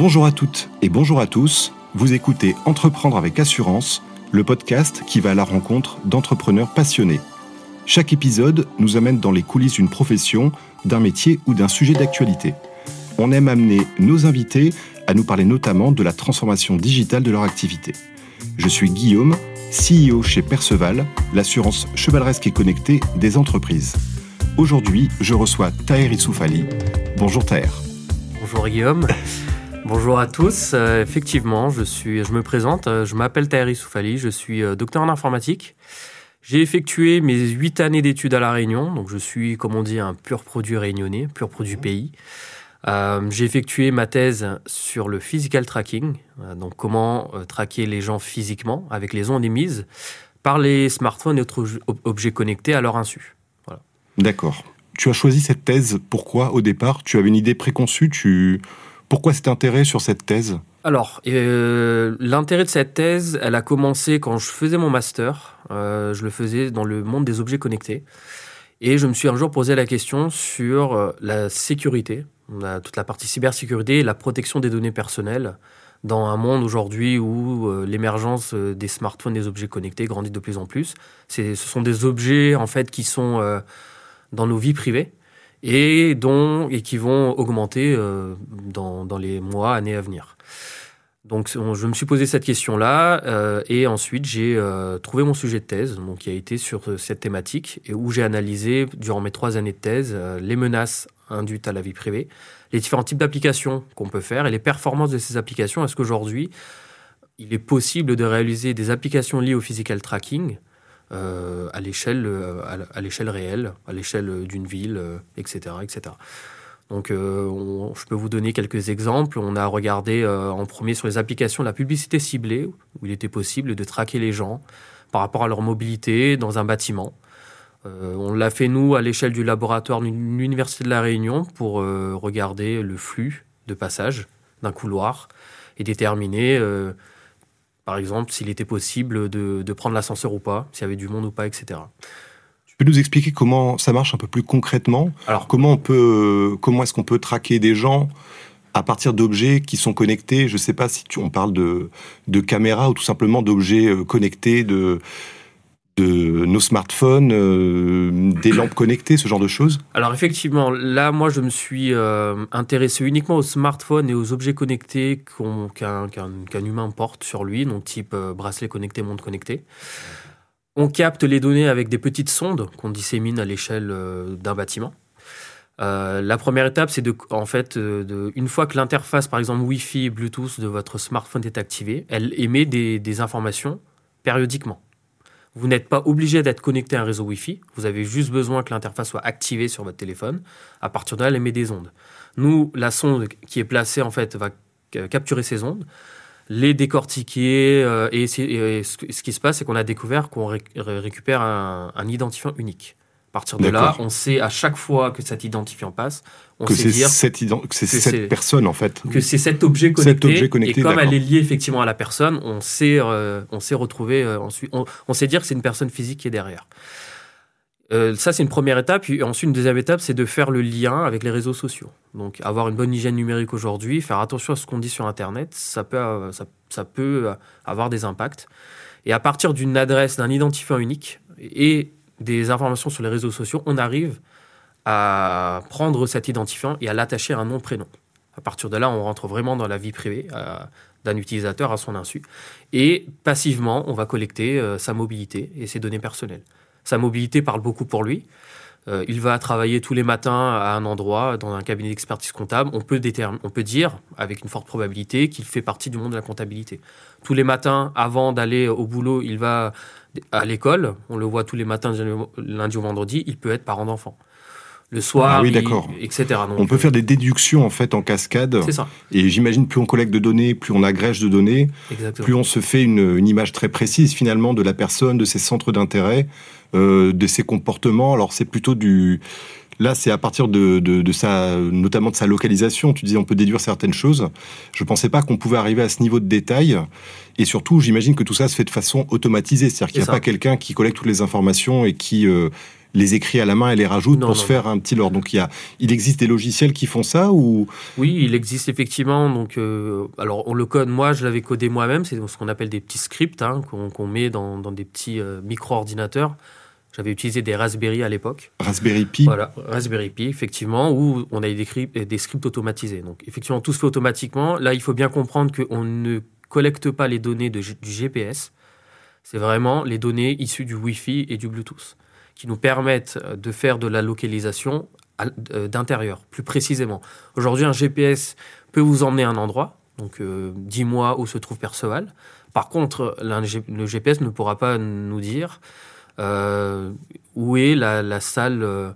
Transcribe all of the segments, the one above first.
Bonjour à toutes et bonjour à tous. Vous écoutez Entreprendre avec assurance, le podcast qui va à la rencontre d'entrepreneurs passionnés. Chaque épisode nous amène dans les coulisses d'une profession, d'un métier ou d'un sujet d'actualité. On aime amener nos invités à nous parler notamment de la transformation digitale de leur activité. Je suis Guillaume, CEO chez Perceval, l'assurance chevaleresque et connectée des entreprises. Aujourd'hui, je reçois Taher Issoufali. Bonjour Taher. Bonjour Guillaume. Bonjour à tous. Euh, effectivement, je, suis, je me présente. Euh, je m'appelle Taheri Soufali. Je suis euh, docteur en informatique. J'ai effectué mes huit années d'études à La Réunion. Donc, je suis, comme on dit, un pur produit réunionnais, pur produit pays. J'ai effectué ma thèse sur le physical tracking. donc, comment traquer les gens physiquement avec les ondes émises par les smartphones et autres objets connectés à leur insu. Voilà. D'accord. Tu as choisi cette thèse. Pourquoi au départ Tu avais une idée préconçue? Tu pourquoi cet intérêt sur cette thèse? Alors, euh, l'intérêt de cette thèse, elle a commencé quand je faisais mon master. Euh, je le faisais dans le monde des objets connectés. Et je me suis un jour posé la question sur euh, la sécurité, toute la partie cybersécurité et la protection des données personnelles dans un monde aujourd'hui où l'émergence des smartphones, des objets connectés grandit de plus en plus. Ce sont des objets en fait qui sont dans nos vies privées et, dont, et qui vont augmenter euh, dans, dans, les mois, années à venir. Donc je me suis posé cette question-là euh, et ensuite j'ai euh, trouvé mon sujet de thèse donc, qui a été sur cette thématique et où j'ai analysé durant mes trois années de thèse les menaces induites à la vie privée, les différents types d'applications qu'on peut faire et les performances de ces applications. Est-ce qu'aujourd'hui il est possible de réaliser des applications liées au physical tracking euh, à l'échelle euh, à l'échelle réelle, à l'échelle d'une ville, etc., euh, etc. Donc, je peux vous donner quelques exemples. On a regardé en premier sur les applications la publicité ciblée, où il était possible de traquer les gens par rapport à leur mobilité dans un bâtiment. on l'a fait, nous, à l'échelle du laboratoire de l'Université de La Réunion pour regarder le flux de passage d'un couloir et déterminer par exemple, s'il était possible de, prendre l'ascenseur ou pas, s'il y avait du monde ou pas, etc. Tu peux nous expliquer comment ça marche un peu plus concrètement? Alors, comment on peut, comment est-ce qu'on peut traquer des gens à partir d'objets qui sont connectés? Je ne sais pas si tu, on parle de, de caméras ou tout simplement d'objets euh, connectés, de nos smartphones, euh, des lampes connectées, ce genre de choses? Alors effectivement, là, moi, je me suis euh, intéressé uniquement aux smartphones et aux objets connectés qu'un humain porte sur lui, donc type euh, bracelet connecté, montre connectée. On capte les données avec des petites sondes qu'on dissémine à l'échelle d'un bâtiment. la première étape, c'est de, en fait, une fois que l'interface, par exemple Wi-Fi, Bluetooth de votre smartphone est activée, elle émet des informations périodiquement. Vous n'êtes pas obligé d'être connecté à un réseau Wi-Fi. Vous avez juste besoin que l'interface soit activée sur votre téléphone. À partir de là, elle émet des ondes. Nous, la sonde qui est placée, en fait, va capturer ces ondes, les décortiquer. Euh, et, ce qui se passe, c'est qu'on a découvert qu'on récupère un, identifiant unique. À partir de là, on sait à chaque fois que cet identifiant passe, on que c'est cette, cette personne en fait. Que c'est cet objet connecté. et comme elle est liée effectivement à la personne, on sait, euh, on sait retrouver euh, ensuite, on, sait dire que c'est une personne physique qui est derrière. Euh, ça, c'est une première étape. Ensuite, une deuxième étape, c'est de faire le lien avec les réseaux sociaux. Donc, avoir une bonne hygiène numérique aujourd'hui, faire attention à ce qu'on dit sur Internet, ça peut, ça, ça peut avoir des impacts. Et à partir d'une adresse, d'un identifiant unique et des informations sur les réseaux sociaux, on arrive à prendre cet identifiant et à l'attacher à un nom-prénom. À partir de là, on rentre vraiment dans la vie privée d'un utilisateur à son insu. Et passivement, on va collecter euh, sa mobilité et ses données personnelles. Sa mobilité parle beaucoup pour lui. Euh, il va travailler tous les matins à un endroit, dans un cabinet d'expertise comptable. On peut, on peut dire, avec une forte probabilité, qu'il fait partie du monde de la comptabilité. Tous les matins, avant d'aller au boulot, il va à l'école. On le voit tous les matins, lundi au vendredi. Il peut être parent d'enfant le soir, ah oui, etc. on peut faire des déductions en fait en cascade. C'est ça. Et j'imagine plus on collecte de données, plus on agrège de données, plus on se fait une, image très précise finalement de la personne, de ses centres d'intérêt, euh, de ses comportements. Alors c'est plutôt du Là, c'est à partir de, de, sa, notamment de sa localisation. Tu disais, on peut déduire certaines choses. Je pensais pas qu'on pouvait arriver à ce niveau de détail. Et surtout, j'imagine que tout ça se fait de façon automatisée. C'est-à-dire qu'il n'y a pas quelqu'un qui collecte toutes les informations et qui, euh, les écrit à la main et les rajoute pour se faire un petit lore. Donc il, y a, il existe des logiciels qui font ça ou? Oui, il existe effectivement. Donc, euh, alors on le code, moi je l'avais codé moi-même, c'est ce qu'on appelle des petits scripts hein, qu'on met dans, dans, des petits euh, micro-ordinateurs. J'avais utilisé des Raspberry à l'époque. Raspberry Pi Voilà, Raspberry Pi, effectivement, où on a des, des scripts automatisés. Donc, effectivement, tout se fait automatiquement. Là, il faut bien comprendre qu'on ne collecte pas les données de, du GPS. C'est vraiment les données issues du Wi-Fi et du Bluetooth qui nous permettent de faire de la localisation euh, d'intérieur, plus précisément. Aujourd'hui, un GPS peut vous emmener à un endroit, donc euh, dis-moi où se trouve Perceval. Par contre, le GPS ne pourra pas nous dire où est la, salle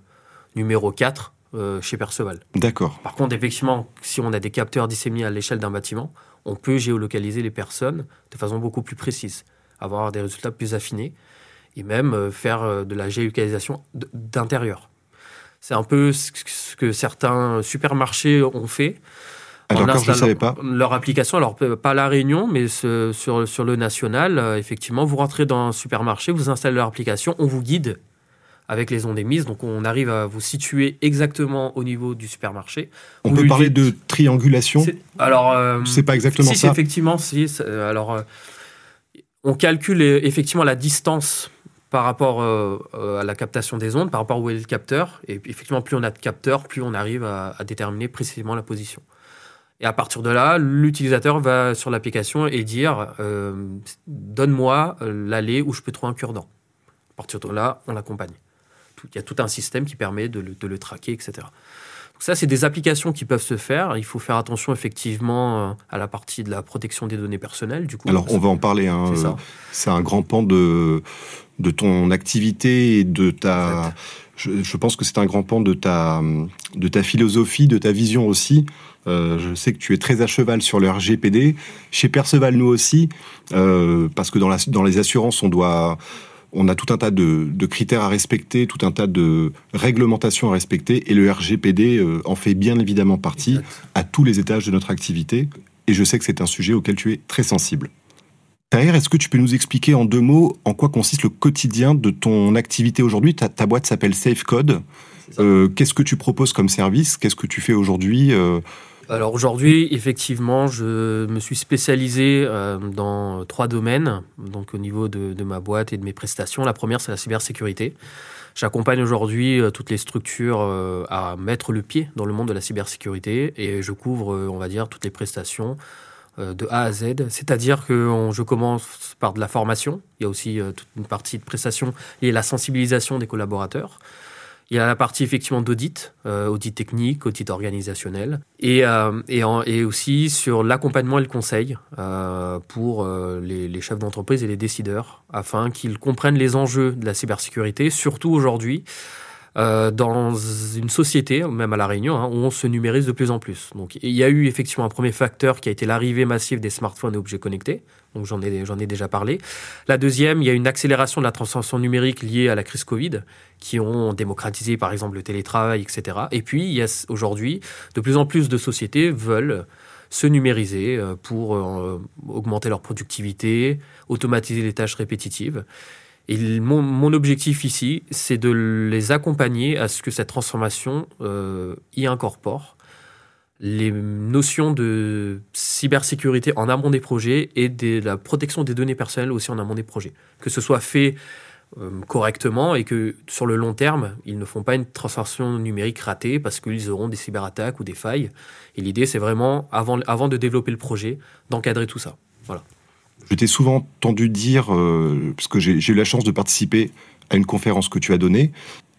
numéro 4 chez Perceval? D'accord. Par contre, effectivement, si on a des capteurs disséminés à l'échelle d'un bâtiment, on peut géolocaliser les personnes de façon beaucoup plus précise, avoir des résultats plus affinés et même euh, faire euh, de la géolocalisation d'intérieur. C'est un peu ce que certains supermarchés ont fait. Pas. Leur application, alors pas à La Réunion, mais sur, sur le national, euh, effectivement, vous rentrez dans un supermarché, vous installez leur application, on vous guide avec les ondes émises, donc on arrive à vous situer exactement au niveau du supermarché. On, peut parler de triangulation Alors, c'est pas exactement si, ça. effectivement, si. Alors, on calcule effectivement la distance par rapport euh, euh, à la captation des ondes, par rapport où est le capteur. Et effectivement, plus on a de capteurs, plus on arrive à, déterminer précisément la position. Et à partir de là, l'utilisateur va sur l'application et dire euh, donne-moi l'allée où je peux trouver un cure-dent. À partir de là, on l'accompagne. Il y a tout un système qui permet de le, de le traquer, etc ça, c'est des applications qui peuvent se faire. Il faut faire attention effectivement euh, à la partie de la protection des données personnelles. Du coup, alors on va en parler. Hein. C'est un grand pan de de ton activité et de ta. Je, pense que c'est un grand pan de ta de ta philosophie, de ta vision aussi. Euh, je sais que tu es très à cheval sur le RGPD. Chez Perceval, nous aussi, euh, parce que dans, la, dans les assurances, on doit on a tout un tas de, critères à respecter, tout un tas de réglementations à respecter, et le RGPD euh, en fait bien évidemment partie à tous les étages de notre activité, et je sais que c'est un sujet auquel tu es très sensible. Taher, est-ce que tu peux nous expliquer en deux mots en quoi consiste le quotidien de ton activité aujourd'hui? Ta, boîte s'appelle SafeCode. Euh, qu'est-ce que tu proposes comme service? Qu'est-ce que tu fais aujourd'hui? Euh, alors aujourd'hui, effectivement, je me suis spécialisé euh, dans trois domaines, donc au niveau de, ma boîte et de mes prestations. La première, c'est la cybersécurité. J'accompagne aujourd'hui euh, toutes les structures euh, à mettre le pied dans le monde de la cybersécurité et je couvre, on va dire, toutes les prestations de A à Z. C'est-à-dire que je commence par de la formation. Il y a aussi toute une partie de prestations et la sensibilisation des collaborateurs. Il y a la partie effectivement d'audit, euh, audit technique, audit organisationnel, et, euh, et, aussi sur l'accompagnement et le conseil euh, pour les, chefs d'entreprise et les décideurs, afin qu'ils comprennent les enjeux de la cybersécurité, surtout aujourd'hui euh, dans une société, même à La Réunion, hein, où on se numérise de plus en plus. Donc, il y a eu effectivement un premier facteur qui a été l'arrivée massive des smartphones et objets connectés. Donc, j'en ai, j'en ai déjà parlé. La deuxième, il y a une accélération de la transformation numérique liée à la crise Covid, qui ont démocratisé, par exemple, le télétravail, etc. Et puis, il y a aujourd'hui, de plus en plus de sociétés veulent se numériser euh, pour euh, augmenter leur productivité, automatiser les tâches répétitives. Et mon, objectif ici, c'est de les accompagner à ce que cette transformation euh, y incorpore les notions de cybersécurité en amont des projets et de la protection des données personnelles aussi en amont des projets. Que ce soit fait euh, correctement et que sur le long terme, ils ne font pas une transformation numérique ratée parce qu'ils auront des cyberattaques ou des failles. Et l'idée, c'est vraiment, avant, avant de développer le projet, d'encadrer tout ça. Voilà. Je t'ai souvent entendu dire, euh, parce que j'ai eu la chance de participer à une conférence que tu as donnée,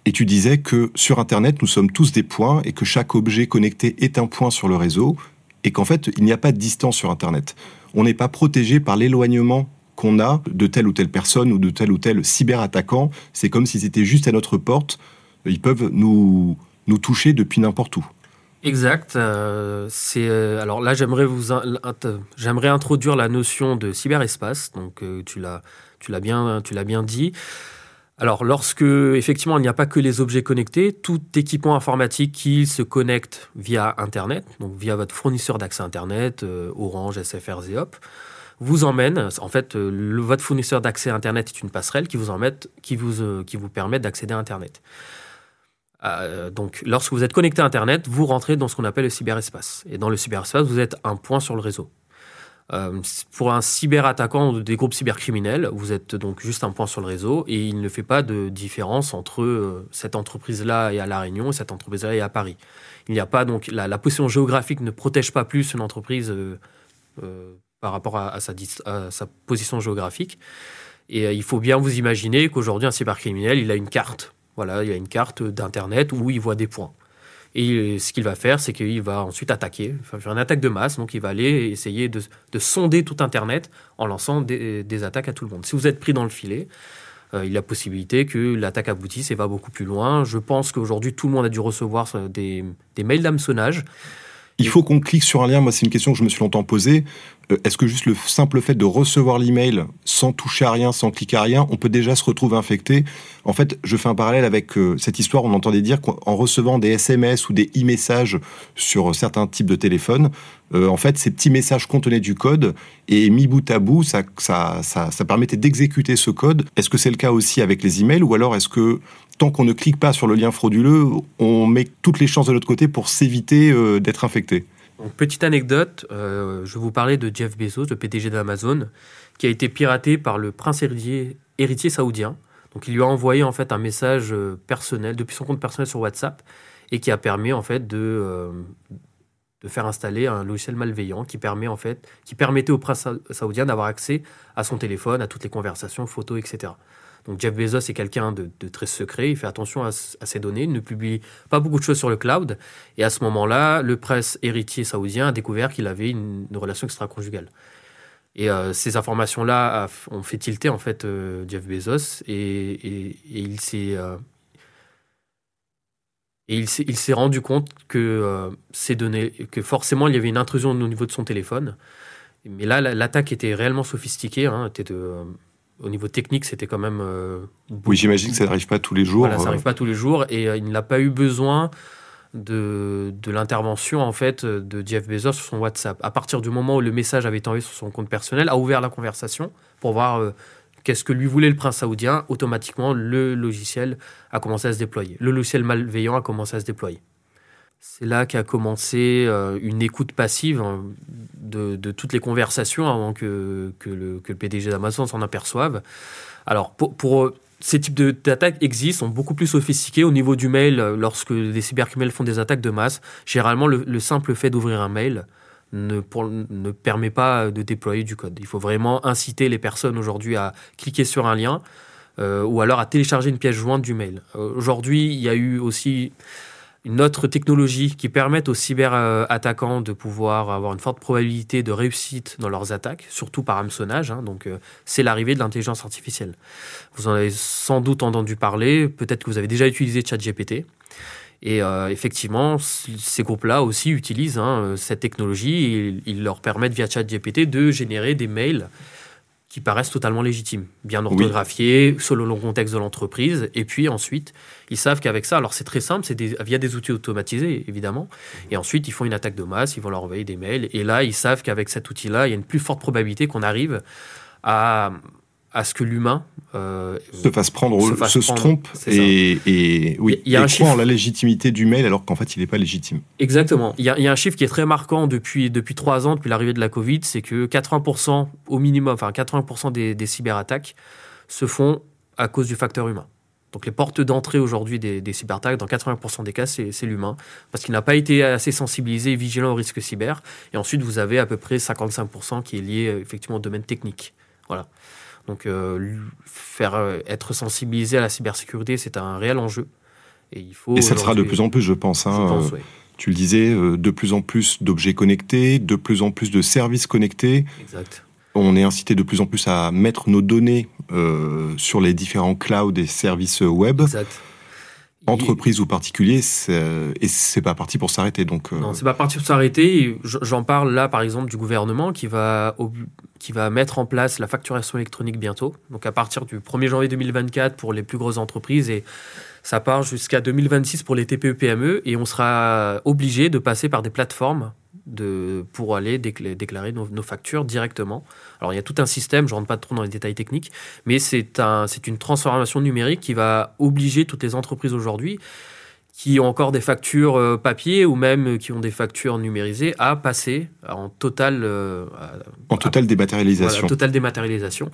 et tu disais que sur Internet, nous sommes tous des points et que chaque objet connecté est un point sur le réseau, et qu'en fait, il n'y a pas de distance sur Internet. On n'est pas protégé par l'éloignement qu'on a de telle ou telle personne ou de tel ou tel cyberattaquant. C'est comme si c'était juste à notre porte. Ils peuvent nous, nous toucher depuis n'importe où. Exact. Euh, euh, alors là j'aimerais introduire la notion de cyberespace. Donc euh, tu l'as bien dit. Alors lorsque effectivement il n'y a pas que les objets connectés, tout équipement informatique qui se connecte via Internet, donc via votre fournisseur d'accès Internet, Orange, SFR, Zeop, vous emmène, en fait, votre fournisseur d'accès Internet est une passerelle qui vous, emmène, qui qui vous permet d'accéder à Internet. Donc, lorsque vous êtes connecté à Internet, vous rentrez dans ce qu'on appelle le cyberespace. Et dans le cyberespace, vous êtes un point sur le réseau. Euh, pour un cyberattaquant ou des groupes cybercriminels, vous êtes donc juste un point sur le réseau et il ne fait pas de différence entre euh, cette entreprise-là et à La Réunion et cette entreprise-là et à Paris. Il n'y a pas donc la, position géographique ne protège pas plus une entreprise euh, par rapport à, sa, position géographique. Et il faut bien vous imaginer qu'aujourd'hui un cybercriminel, il a une carte. Voilà, il a une carte d'internet où il voit des points. Et ce qu'il va faire, c'est qu'il va ensuite attaquer, faire une attaque de masse. Donc, il va aller essayer de, sonder tout Internet en lançant des, attaques à tout le monde. Si vous êtes pris dans le filet, euh, il y a possibilité que l'attaque aboutisse et va beaucoup plus loin. Je pense qu'aujourd'hui, tout le monde a dû recevoir euh, des, des mails d'hameçonnage. Il faut qu'on clique sur un lien. Moi, c'est une question que je me suis longtemps posée. Euh, est-ce que juste le simple fait de recevoir l'email sans toucher à rien, sans cliquer à rien, on peut déjà se retrouver infecté? En fait, je fais un parallèle avec euh, cette histoire. On entendait dire qu'en recevant des SMS ou des e-messages sur certains types de téléphones, euh, en fait, ces petits messages contenaient du code et mis bout à bout, ça, ça, ça, permettait d'exécuter ce code. Est-ce que c'est le cas aussi avec les emails ou alors est-ce que tant qu'on ne clique pas sur le lien frauduleux, on met toutes les chances de l'autre côté pour s'éviter d'être infecté? Petite anecdote, euh, je vous parler de Jeff Bezos, le PDG d'Amazon, qui a été piraté par le prince héritier, saoudien. Donc il lui a envoyé en fait un message euh, personnel depuis son compte personnel sur WhatsApp et qui a permis en fait de, euh, de faire installer un logiciel malveillant qui permet en fait qui permettait au prince saoudien d'avoir accès à son téléphone, à toutes les conversations, photos, etc. Donc Jeff Bezos est quelqu'un de, très secret, il fait attention à, ses données, il ne publie pas beaucoup de choses sur le cloud. Et à ce moment-là, le presse héritier saoudien a découvert qu'il avait une, relation extra-conjugale. Et euh, ces informations-là ont fait tilter en fait euh, Jeff Bezos et, il s'est euh, et il s'est rendu compte que ces données, que forcément il y avait une intrusion au niveau de son téléphone. Mais là, l'attaque était réellement sophistiquée, hein, était de au niveau technique, c'était quand même. Euh, oui, j'imagine que ça n'arrive pas tous les jours. Voilà, ça n'arrive euh. pas tous les jours et euh, il n'a pas eu besoin de, de l'intervention en fait de Jeff Bezos sur son WhatsApp. À partir du moment où le message avait été envoyé sur son compte personnel, a ouvert la conversation pour voir qu'est-ce que lui voulait le prince saoudien. Automatiquement, le logiciel a commencé à se déployer. Le logiciel malveillant a commencé à se déployer. C'est là qu'a commencé une écoute passive hein, de, toutes les conversations avant que, le, PDG d'Amazon s'en aperçoive. Alors, pour, pour ces types d'attaques existent, sont beaucoup plus sophistiqués au niveau du mail. Lorsque les cybercriminels font des attaques de masse, généralement, le, simple fait d'ouvrir un mail ne, permet pas de déployer du code. Il faut vraiment inciter les personnes aujourd'hui à cliquer sur un lien euh, ou alors à télécharger une pièce jointe du mail. Euh, aujourd'hui, il y a eu aussi une autre technologie qui permet aux cyberattaquants de pouvoir avoir une forte probabilité de réussite dans leurs attaques, surtout par hameçonnage. Hein, donc, euh, c'est l'arrivée de l'intelligence artificielle. Vous en avez sans doute entendu parler, peut-être que vous avez déjà utilisé ChatGPT. Et euh, effectivement, ces groupes-là aussi utilisent hein, cette technologie et ils leur permettent via ChatGPT de générer des mails qui paraissent totalement légitimes, bien orthographiés, selon le contexte de l'entreprise. Et puis ensuite, ils savent qu'avec ça, alors c'est très simple, c'est via des outils automatisés, évidemment. Et ensuite, ils font une attaque de masse, ils vont leur envoyer des mails. Et là, ils savent qu'avec cet outil-là, il y a une plus forte probabilité qu'on arrive à à ce que l'humain euh, se fasse prendre, se, se, trompe et, et, oui, il y a un croit en la légitimité du mail alors qu'en fait il n'est pas légitime. Exactement. Il y, a, il y, a, un chiffre qui est très marquant depuis depuis trois ans, depuis l'arrivée de la Covid, c'est que 80% au minimum, enfin 80% des, des, cyberattaques se font à cause du facteur humain. Donc les portes d'entrée aujourd'hui des, des cyberattaques, dans 80% des cas, c'est l'humain, parce qu'il n'a pas été assez sensibilisé et vigilant au risque cyber. Et ensuite, vous avez à peu près 55% qui est lié effectivement au domaine technique. Voilà. Donc, euh, faire euh, être sensibilisé à la cybersécurité, c'est un réel enjeu. Et, il faut et ça sera de plus en plus, je pense. Hein, euh, tu le disais, de plus en plus d'objets connectés, de plus en plus de services connectés. Exact. On est incité de plus en plus à mettre nos données sur les différents clouds et services web. Exact entreprise ou particulier, et c'est pas parti pour s'arrêter. Donc non, c'est pas parti pour s'arrêter. J'en parle là, par exemple, du gouvernement qui va qui va mettre en place la facturation électronique bientôt. Donc à partir du 1er janvier 2024 pour les plus grosses entreprises et ça part jusqu'à 2026 pour les TPE-PME et on sera obligé de passer par des plateformes de, pour aller déclarer nos, factures directement. Alors il y a tout un système, je ne rentre pas trop dans les détails techniques, mais c'est un, une transformation numérique qui va obliger toutes les entreprises aujourd'hui qui ont encore des factures euh, papier ou même qui ont des factures numérisées à passer en totale euh, en totale dématérialisation. Voilà, totale dématérialisation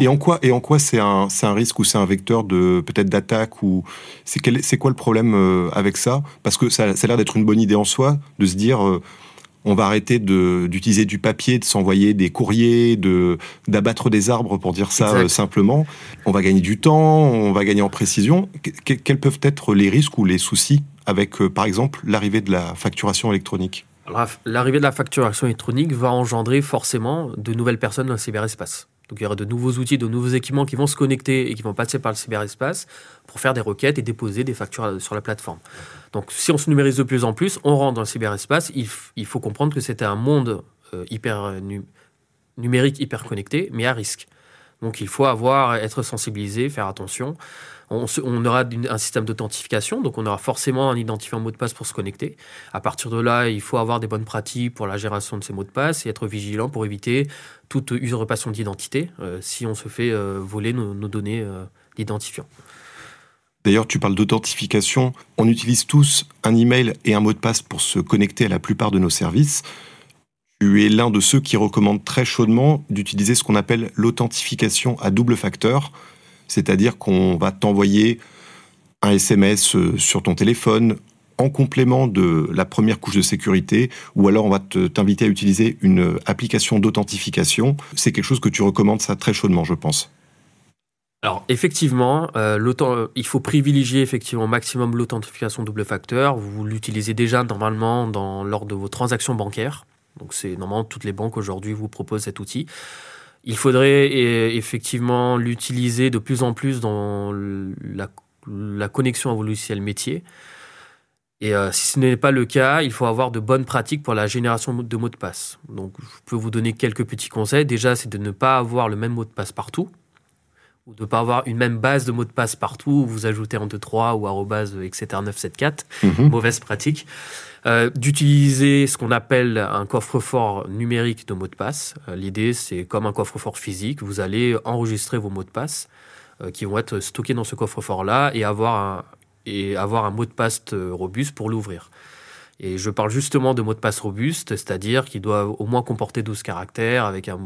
et en quoi, et en quoi c'est un, un risque ou c'est un vecteur de peut-être d'attaque ou c'est c'est quoi le problème euh, avec ça? Parce que ça, ça a l'air d'être une bonne idée en soi de se dire euh, on va arrêter d'utiliser du papier, de s'envoyer des courriers, de d'abattre des arbres pour dire ça euh, simplement. On va gagner du temps, on va gagner en précision. quels peuvent être les risques ou les soucis avec, par exemple, l'arrivée de la facturation électronique? L'arrivée de la facturation électronique va engendrer forcément de nouvelles personnes dans le cyberespace. Donc il y aura de nouveaux outils, de nouveaux équipements qui vont se connecter et qui vont passer par le cyberespace pour faire des requêtes et déposer des factures sur la plateforme. Donc si on se numérise de plus en plus, on rentre dans le cyberespace. Il, faut comprendre que c'était un monde euh, hyper numérique, hyper connecté, mais à risque. Donc il faut avoir, être sensibilisé, faire attention. On, aura un système d'authentification, donc on aura forcément un identifiant mot de passe pour se connecter. À partir de là, il faut avoir des bonnes pratiques pour la génération de ces mots de passe et être vigilant pour éviter toute usurpation d'identité euh, si on se fait euh, voler nos, données euh, d'identifiant. D'ailleurs, tu parles d'authentification. On utilise tous un email et un mot de passe pour se connecter à la plupart de nos services. Tu es l'un de ceux qui recommandent très chaudement d'utiliser ce qu'on appelle l'authentification à double facteur, c'est-à-dire qu'on va t'envoyer un SMS euh, sur ton téléphone en complément de la première couche de sécurité, ou alors on va t'inviter à utiliser une application d'authentification. C'est quelque chose que tu recommandes ça très chaudement, je pense. Alors effectivement, euh, il faut privilégier effectivement au maximum l'authentification double facteur. Vous l'utilisez déjà normalement dans, lors de vos transactions bancaires. Donc c'est normalement toutes les banques aujourd'hui vous proposent cet outil. Il faudrait effectivement l'utiliser de plus en plus dans la, connexion à vos logiciels métiers. Et euh, si ce n'est pas le cas, il faut avoir de bonnes pratiques pour la génération de mots de passe. Donc, je peux vous donner quelques petits conseils. Déjà, c'est de ne pas avoir le même mot de passe partout, ou de ne pas avoir une même base de mots de passe partout, où vous ajoutez en 2.3 ou arrobase, etc. 974. Mhm. Mauvaise pratique. Euh, d'utiliser ce qu'on appelle un coffre-fort numérique de mots de passe. Euh, l'idée, c'est comme un coffre-fort physique, vous allez enregistrer vos mots de passe euh, qui vont être stockés dans ce coffre-fort-là et avoir un, et avoir un mot de passe robuste pour l'ouvrir. Et je parle justement de mots de passe robuste, c'est-à-dire qu'ils doivent au moins comporter 12 caractères avec un,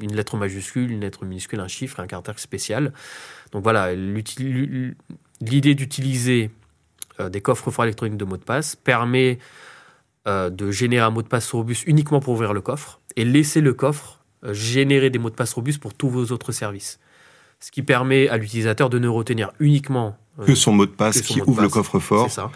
une lettre majuscule, une lettre minuscule, un chiffre, un caractère spécial. Donc voilà, l'idée d'utiliser euh, des coffres forts électroniques de mots de passe permet euh, de générer un mot de passe robuste uniquement pour ouvrir le coffre et laisser le coffre euh, générer des mots de passe robustes pour tous vos autres services. Ce qui permet à l'utilisateur de ne retenir uniquement que son mot de passe qui ouvre le coffre-fort. Ça.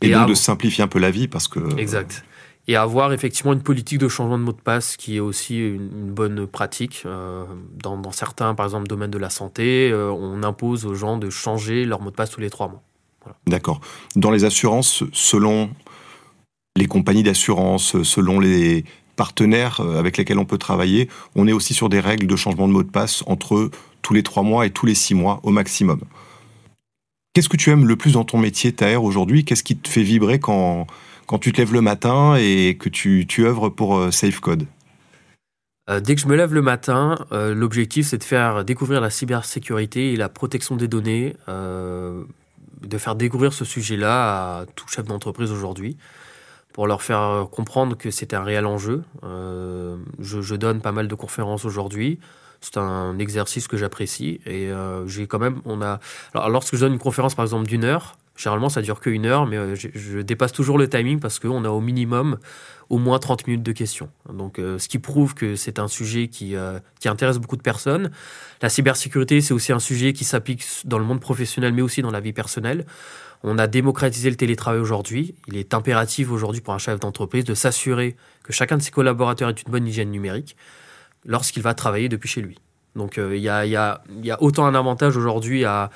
Et, donc de simplifier un peu la vie parce que. Exact. Et avoir effectivement une politique de changement de mot de passe qui est aussi une, bonne pratique. dans, dans, certains, par exemple, domaines de la santé, on impose aux gens de changer leur mot de passe tous les trois mois. D'accord. Dans les assurances, selon les compagnies d'assurance, selon les partenaires euh, avec lesquels on peut travailler, on est aussi sur des règles de changement de mot de passe entre tous les trois mois et tous les six mois au maximum. Qu'est-ce que tu aimes le plus dans ton métier, Taher, aujourd'hui? Qu'est-ce qui te fait vibrer quand, quand tu te lèves le matin et que tu, tu œuvres pour euh, SafeCode? Euh, dès que je me lève le matin, l'objectif c'est de faire découvrir la cybersécurité et la protection des données de faire découvrir ce sujet-là à tout chef d'entreprise aujourd'hui pour leur faire comprendre que c'est un réel enjeu. Euh, je, donne pas mal de conférences aujourd'hui. C'est un exercice que j'apprécie et euh, quand même, on a, lorsque je donne une conférence par exemple d'une heure, Généralement, ça dure qu'une heure, mais euh, je, dépasse toujours le timing parce qu'on a au minimum au moins 30 minutes de questions. Donc, euh, ce qui prouve que c'est un sujet qui, qui, intéresse beaucoup de personnes. La cybersécurité, c'est aussi un sujet qui s'applique dans le monde professionnel, mais aussi dans la vie personnelle. On a démocratisé le télétravail aujourd'hui. Il est impératif aujourd'hui pour un chef d'entreprise de s'assurer que chacun de ses collaborateurs ait une bonne hygiène numérique lorsqu'il va travailler depuis chez lui. Donc, il y, a, autant un avantage aujourd'hui à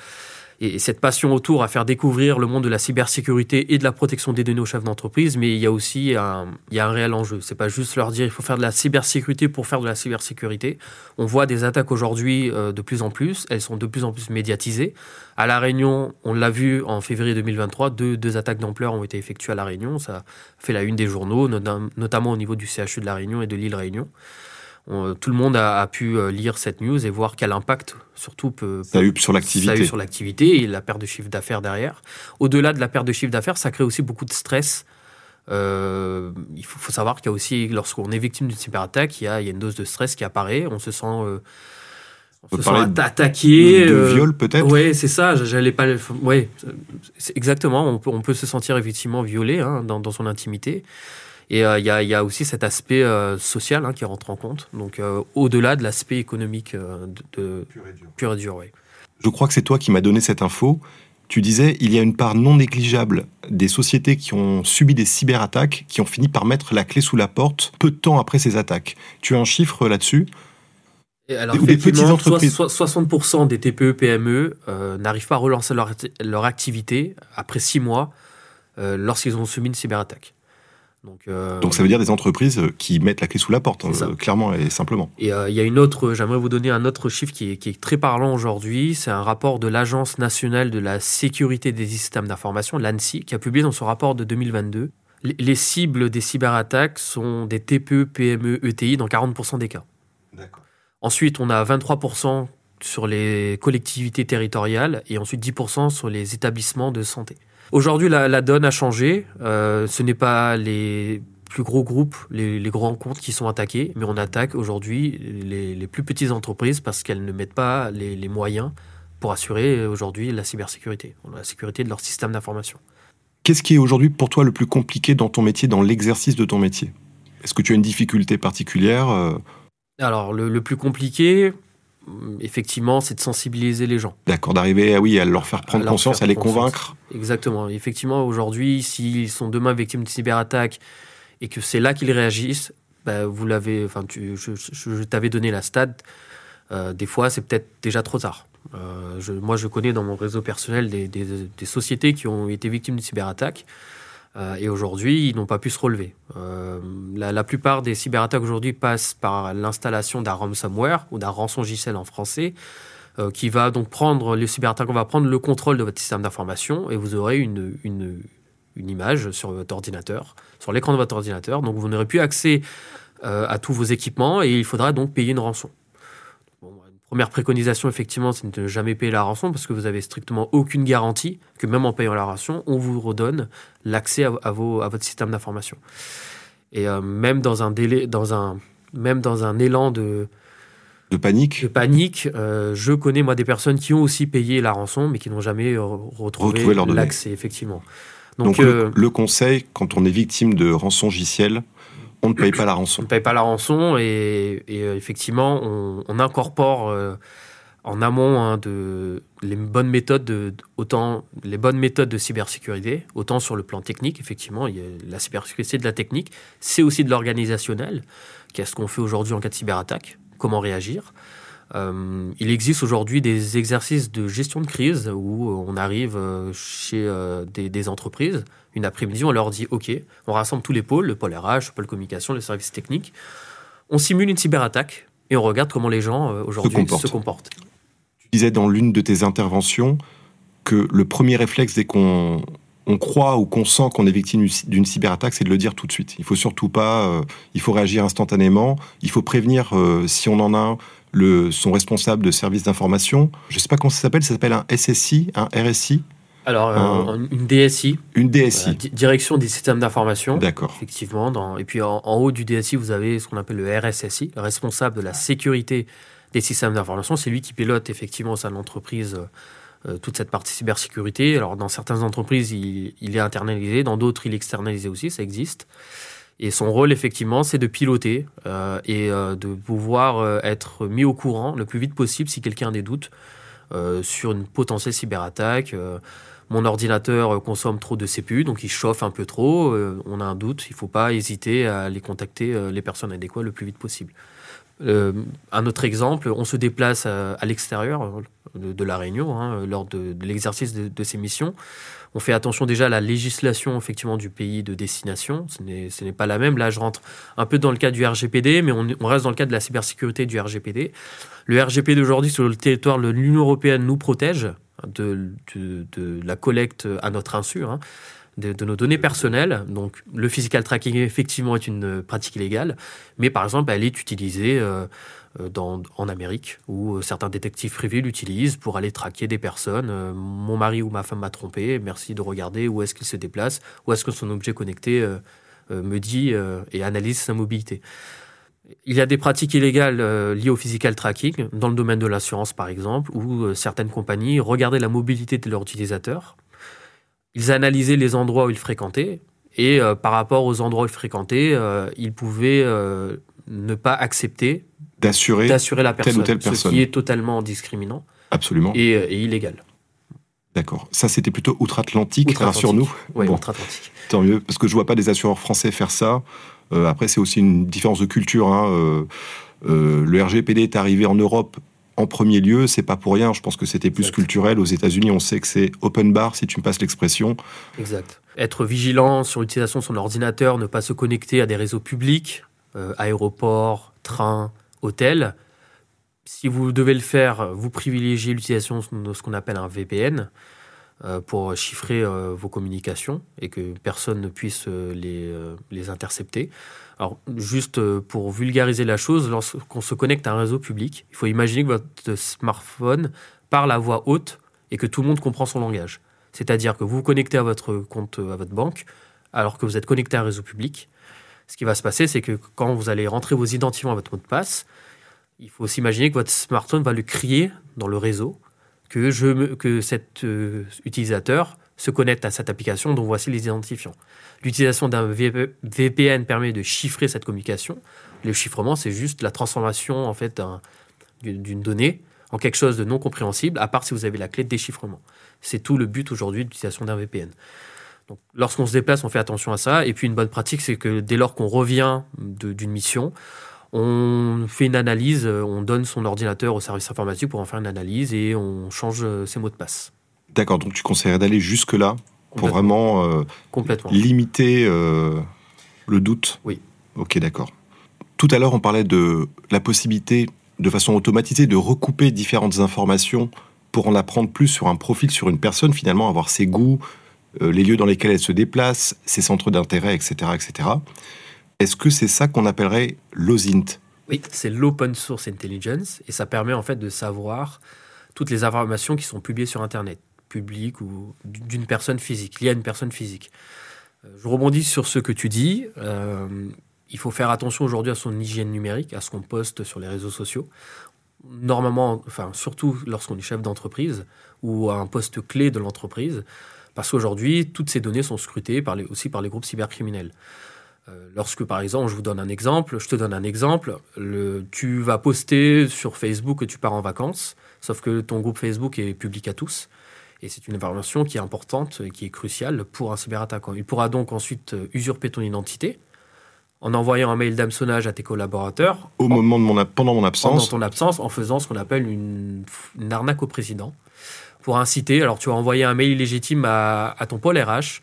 et cette passion autour à faire découvrir le monde de la cybersécurité et de la protection des données aux chefs d'entreprise, mais il y a aussi un, y a un réel enjeu. C'est pas juste leur dire il faut faire de la cybersécurité pour faire de la cybersécurité. On voit des attaques aujourd'hui euh, de plus en plus, elles sont de plus en plus médiatisées. À La Réunion, on l'a vu en février 2023, deux, deux attaques d'ampleur ont été effectuées à La Réunion. Ça fait la une des journaux, notamment au niveau du CHU de La Réunion et de l'île Réunion tout le monde a, pu euh, lire cette news et voir quel impact surtout peut, ça a eu sur l'activité. sur l'activité et la perte de chiffre d'affaires derrière. Au-delà de la perte de chiffre d'affaires, ça crée aussi beaucoup de stress. Euh, il faut, savoir qu'il y a aussi, lorsqu'on est victime d'une cyberattaque, il y, a, il y a une dose de stress qui apparaît. On se sent, euh, on se sent attaqué. De, viol peut-être? Oui, c'est ça. J'allais pas. Ouais, exactement. On peut, on peut se sentir effectivement violé hein, dans, dans son intimité. Et euh, il y, y, a, aussi cet aspect euh, social hein, qui rentre en compte, donc euh, au-delà de l'aspect économique de, de pur et dur. oui. Je crois que c'est toi qui m'as donné cette info. Tu disais, il y a une part non négligeable des sociétés qui ont subi des cyberattaques qui ont fini par mettre la clé sous la porte peu de temps après ces attaques. Tu as un chiffre là-dessus? Alors, des petites entreprises. 60% des TPE PME n'arrivent pas à relancer leur, leur, activité après six mois lorsqu'ils ont subi une cyberattaque. Euh, Donc, ça veut dire des entreprises qui mettent la clé sous la porte, hein, clairement et simplement. Et euh, il y a une autre, j'aimerais vous donner un autre chiffre qui est, très parlant aujourd'hui. C'est un rapport de l'Agence nationale de la sécurité des systèmes d'information, l'ANSI, qui a publié dans son rapport de 2022. Les cibles des cyberattaques sont des TPE, PME, ETI dans 40% des cas. Ensuite, on a 23% sur les collectivités territoriales et ensuite 10% sur les établissements de santé. Aujourd'hui, la, donne a changé. Euh, ce n'est pas les plus gros groupes, les, grands comptes qui sont attaqués, mais on attaque aujourd'hui les, plus petites entreprises parce qu'elles ne mettent pas les, moyens pour assurer aujourd'hui la cybersécurité, la sécurité de leur système d'information. Qu'est-ce qui est aujourd'hui pour toi le plus compliqué dans ton métier, dans l'exercice de ton métier? Est-ce que tu as une difficulté particulière euh? Alors, le, plus compliqué, effectivement, c'est de sensibiliser les gens. D'accord, d'arriver à, oui, à leur faire prendre conscience, à les convaincre. Exactement. Effectivement, aujourd'hui, s'ils sont demain victimes de cyberattaque et que c'est là qu'ils réagissent, bah, vous l'avez, enfin, je, t'avais donné la stade. Euh, des fois, c'est peut-être déjà trop tard. Euh, moi, je connais dans mon réseau personnel des, des sociétés qui ont été victimes de cyberattaque. Euh, et aujourd'hui, ils n'ont pas pu se relever. Euh, la, plupart des cyberattaques aujourd'hui passent par l'installation d'un ransomware ou d'un rançon rançongiciel en français, euh, qui va donc prendre, le va prendre le contrôle de votre système d'information et vous aurez une, une, une, image sur votre ordinateur, sur l'écran de votre ordinateur. Donc vous n'aurez plus accès à tous vos équipements et il faudra donc payer une rançon. Première préconisation, effectivement, c'est de ne jamais payer la rançon parce que vous avez strictement aucune garantie que même en payant la rançon, on vous redonne l'accès à, à, votre système d'information. Et euh, même dans un délai, dans un, même dans un élan de, de panique, de panique euh, je connais moi des personnes qui ont aussi payé la rançon mais qui n'ont jamais euh, retrouvé l'accès, effectivement. Donc, le, conseil, quand on est victime de rançon on ne paye pas la rançon. On ne paye pas la rançon et, euh, effectivement, on, incorpore euh, en amont hein, de, les bonnes méthodes de, autant les bonnes méthodes de cybersécurité, autant sur le plan technique, effectivement, il y a la cybersécurité de la technique, c'est aussi de l'organisationnel. Qu'est-ce qu'on fait aujourd'hui en cas de cyberattaque Comment réagir euh, il existe aujourd'hui des exercices de gestion de crise où on arrive chez des entreprises une après-midi, on leur dit OK, on rassemble tous les pôles, le pôle RH, le pôle communication, les services techniques. On simule une cyberattaque et on regarde comment les gens euh, aujourd'hui se, comportent. Tu disais dans l'une de tes interventions que le premier réflexe dès qu'on on croit ou qu'on sent qu'on est victime d'une cyberattaque, c'est de le dire tout de suite. Il faut surtout pas, euh, il faut réagir instantanément. Il faut prévenir euh, si on en a le, son responsable de service d'information. Je ne sais pas comment ça s'appelle. Ça s'appelle un SSI, un RSI. Alors, euh, une DSI. Une DSI. direction des systèmes d'information. D'accord. Effectivement. Dans, et puis en, haut du DSI, vous avez ce qu'on appelle le RSSI, le responsable de la sécurité des systèmes d'information. C'est lui qui pilote effectivement au sein de l'entreprise euh, toute cette partie cybersécurité. Alors, dans certaines entreprises, il, est internalisé, dans d'autres, il est externalisé aussi, ça existe. Et son rôle, effectivement, c'est de piloter euh, et de pouvoir être mis au courant le plus vite possible si quelqu'un a des doutes sur une potentielle cyberattaque mon ordinateur consomme trop de CPU, donc il chauffe un peu trop, euh, on a un doute, il ne faut pas hésiter à aller contacter euh, les personnes adéquates le plus vite possible. Euh, un autre exemple, on se déplace à, l'extérieur de, la Réunion hein, lors de, l'exercice de, ces missions. On fait attention déjà à la législation effectivement du pays de destination. Ce n'est pas la même. Là, je rentre un peu dans le cas du RGPD, mais on, reste dans le cas de la cybersécurité du RGPD. Le RGPD aujourd'hui sur le territoire de l'Union européenne nous protège de, la collecte à notre insu. Hein de, nos données personnelles. Donc, le physical tracking, effectivement, est une pratique illégale, mais par exemple, elle est utilisée euh, dans, en Amérique, où euh, certains détectives privés l'utilisent pour aller traquer des personnes. mon mari ou ma femme m'a trompé, merci de regarder où est-ce qu'il se déplace, où est-ce que son objet connecté me dit et analyse sa mobilité. Il y a des pratiques illégales liées au physical tracking, dans le domaine de l'assurance par exemple, où certaines compagnies regardaient la mobilité de leurs utilisateurs ils analysaient les endroits où ils fréquentaient et euh, par rapport aux endroits où ils fréquentaient, euh, ils pouvaient euh, ne pas accepter d'assurer la personne, telle ou telle personne, ce qui est totalement discriminant, absolument, et, illégal. D'accord. Ça, c'était plutôt outre-Atlantique, sur nous. Oui, outre-Atlantique. Tant mieux, parce que je vois pas des assureurs français faire ça. après, c'est aussi une différence de culture. Hein. le RGPD est arrivé en Europe en premier lieu, c'est pas pour rien. Je pense que c'était plus culturel. Aux États-Unis, on sait que c'est open bar, si tu me passes l'expression. Exact. Être vigilant sur l'utilisation de son ordinateur, ne pas se connecter à des réseaux publics, euh, aéroports, trains, hôtels. Si vous devez le faire, vous privilégiez l'utilisation de ce qu'on appelle un VPN euh, pour chiffrer euh, vos communications et que personne ne puisse les, les intercepter. Alors, juste euh, pour vulgariser la chose, lorsqu'on se connecte à un réseau public, il faut imaginer que votre smartphone parle à voix haute et que tout le monde comprend son langage. C'est-à-dire que vous vous connectez à votre compte, à votre banque, alors que vous êtes connecté à un réseau public. Ce qui va se passer, c'est que quand vous allez rentrer vos identifiants à votre mot de passe, il faut s'imaginer que votre smartphone va le crier dans le réseau que, je, que cet euh, utilisateur se connecte à cette application dont voici les identifiants. L'utilisation d'un VPN permet de chiffrer cette communication. Le chiffrement, c'est juste la transformation en fait d'une donnée en quelque chose de non compréhensible, à part si vous avez la clé de déchiffrement. C'est tout le but aujourd'hui de l'utilisation d'un VPN. Donc, lorsqu'on se déplace, on fait attention à ça. Et puis, une bonne pratique, c'est que dès lors qu'on revient d'une mission, on fait une analyse, on donne son ordinateur au service informatique pour en faire une analyse et on change ses mots de passe. D'accord, donc tu conseillerais d'aller jusque-là pour vraiment euh, limiter euh, le doute? Oui. Ok, d'accord. Tout à l'heure, on parlait de la possibilité, de façon automatisée, de recouper différentes informations pour en apprendre plus sur un profil, sur une personne, finalement, avoir ses goûts, euh, les lieux dans lesquels elle se déplace, ses centres d'intérêt, etc., etc. Est-ce que c'est ça qu'on appellerait l'OSINT Oui, c'est l'Open Source Intelligence, et ça permet en fait de savoir toutes les informations qui sont publiées sur Internet public ou d'une personne physique, liée à une personne physique. Euh, je rebondis sur ce que tu dis. Euh, il faut faire attention aujourd'hui à son hygiène numérique, à ce qu'on poste sur les réseaux sociaux. Normalement, enfin, surtout lorsqu'on est chef d'entreprise ou à un poste clé de l'entreprise, parce qu'aujourd'hui, toutes ces données sont scrutées par les, aussi par les groupes cybercriminels. Euh, lorsque, par exemple, je vous donne un exemple, je te donne un exemple, le, tu vas poster sur Facebook que tu pars en vacances, sauf que ton groupe Facebook est public à tous. Et c'est une information qui est importante et qui est cruciale pour un cyberattaquant. Il pourra donc ensuite euh, usurper ton identité en envoyant un mail d'hameçonnage à tes collaborateurs. Au moment de mon, pendant mon absence. Pendant ton absence, en faisant ce qu'on appelle une, arnaque au président. Pour inciter, alors tu vas envoyer un mail illégitime à, ton pôle RH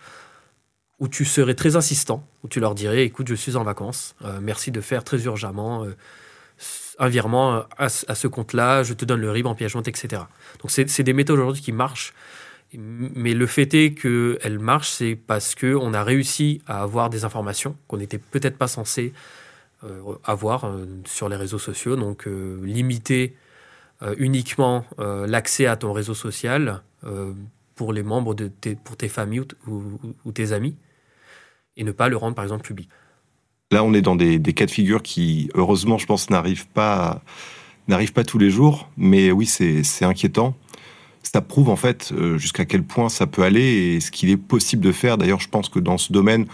où tu serais très insistant, où tu leur dirais écoute, je suis en vacances, euh, merci de faire très urgemment. Euh, un virement à, ce compte-là, je te donne le RIB en jointe, etc. Donc c'est des méthodes aujourd'hui qui marchent. Mais le fait est qu'elles marchent, c'est parce qu'on a réussi à avoir des informations qu'on n'était peut-être pas censé euh, avoir euh, sur les réseaux sociaux. Donc euh, limiter uniquement l'accès à ton réseau social pour les membres de tes, pour tes familles ou tes amis et ne pas le rendre par exemple public. Là, on est dans des, cas de figure qui, heureusement, je pense, n'arrivent pas, n'arrivent pas tous les jours. Mais oui, c'est inquiétant. Ça prouve en fait euh, jusqu'à quel point ça peut aller et ce qu'il est possible de faire. D'ailleurs, je pense que dans ce domaine,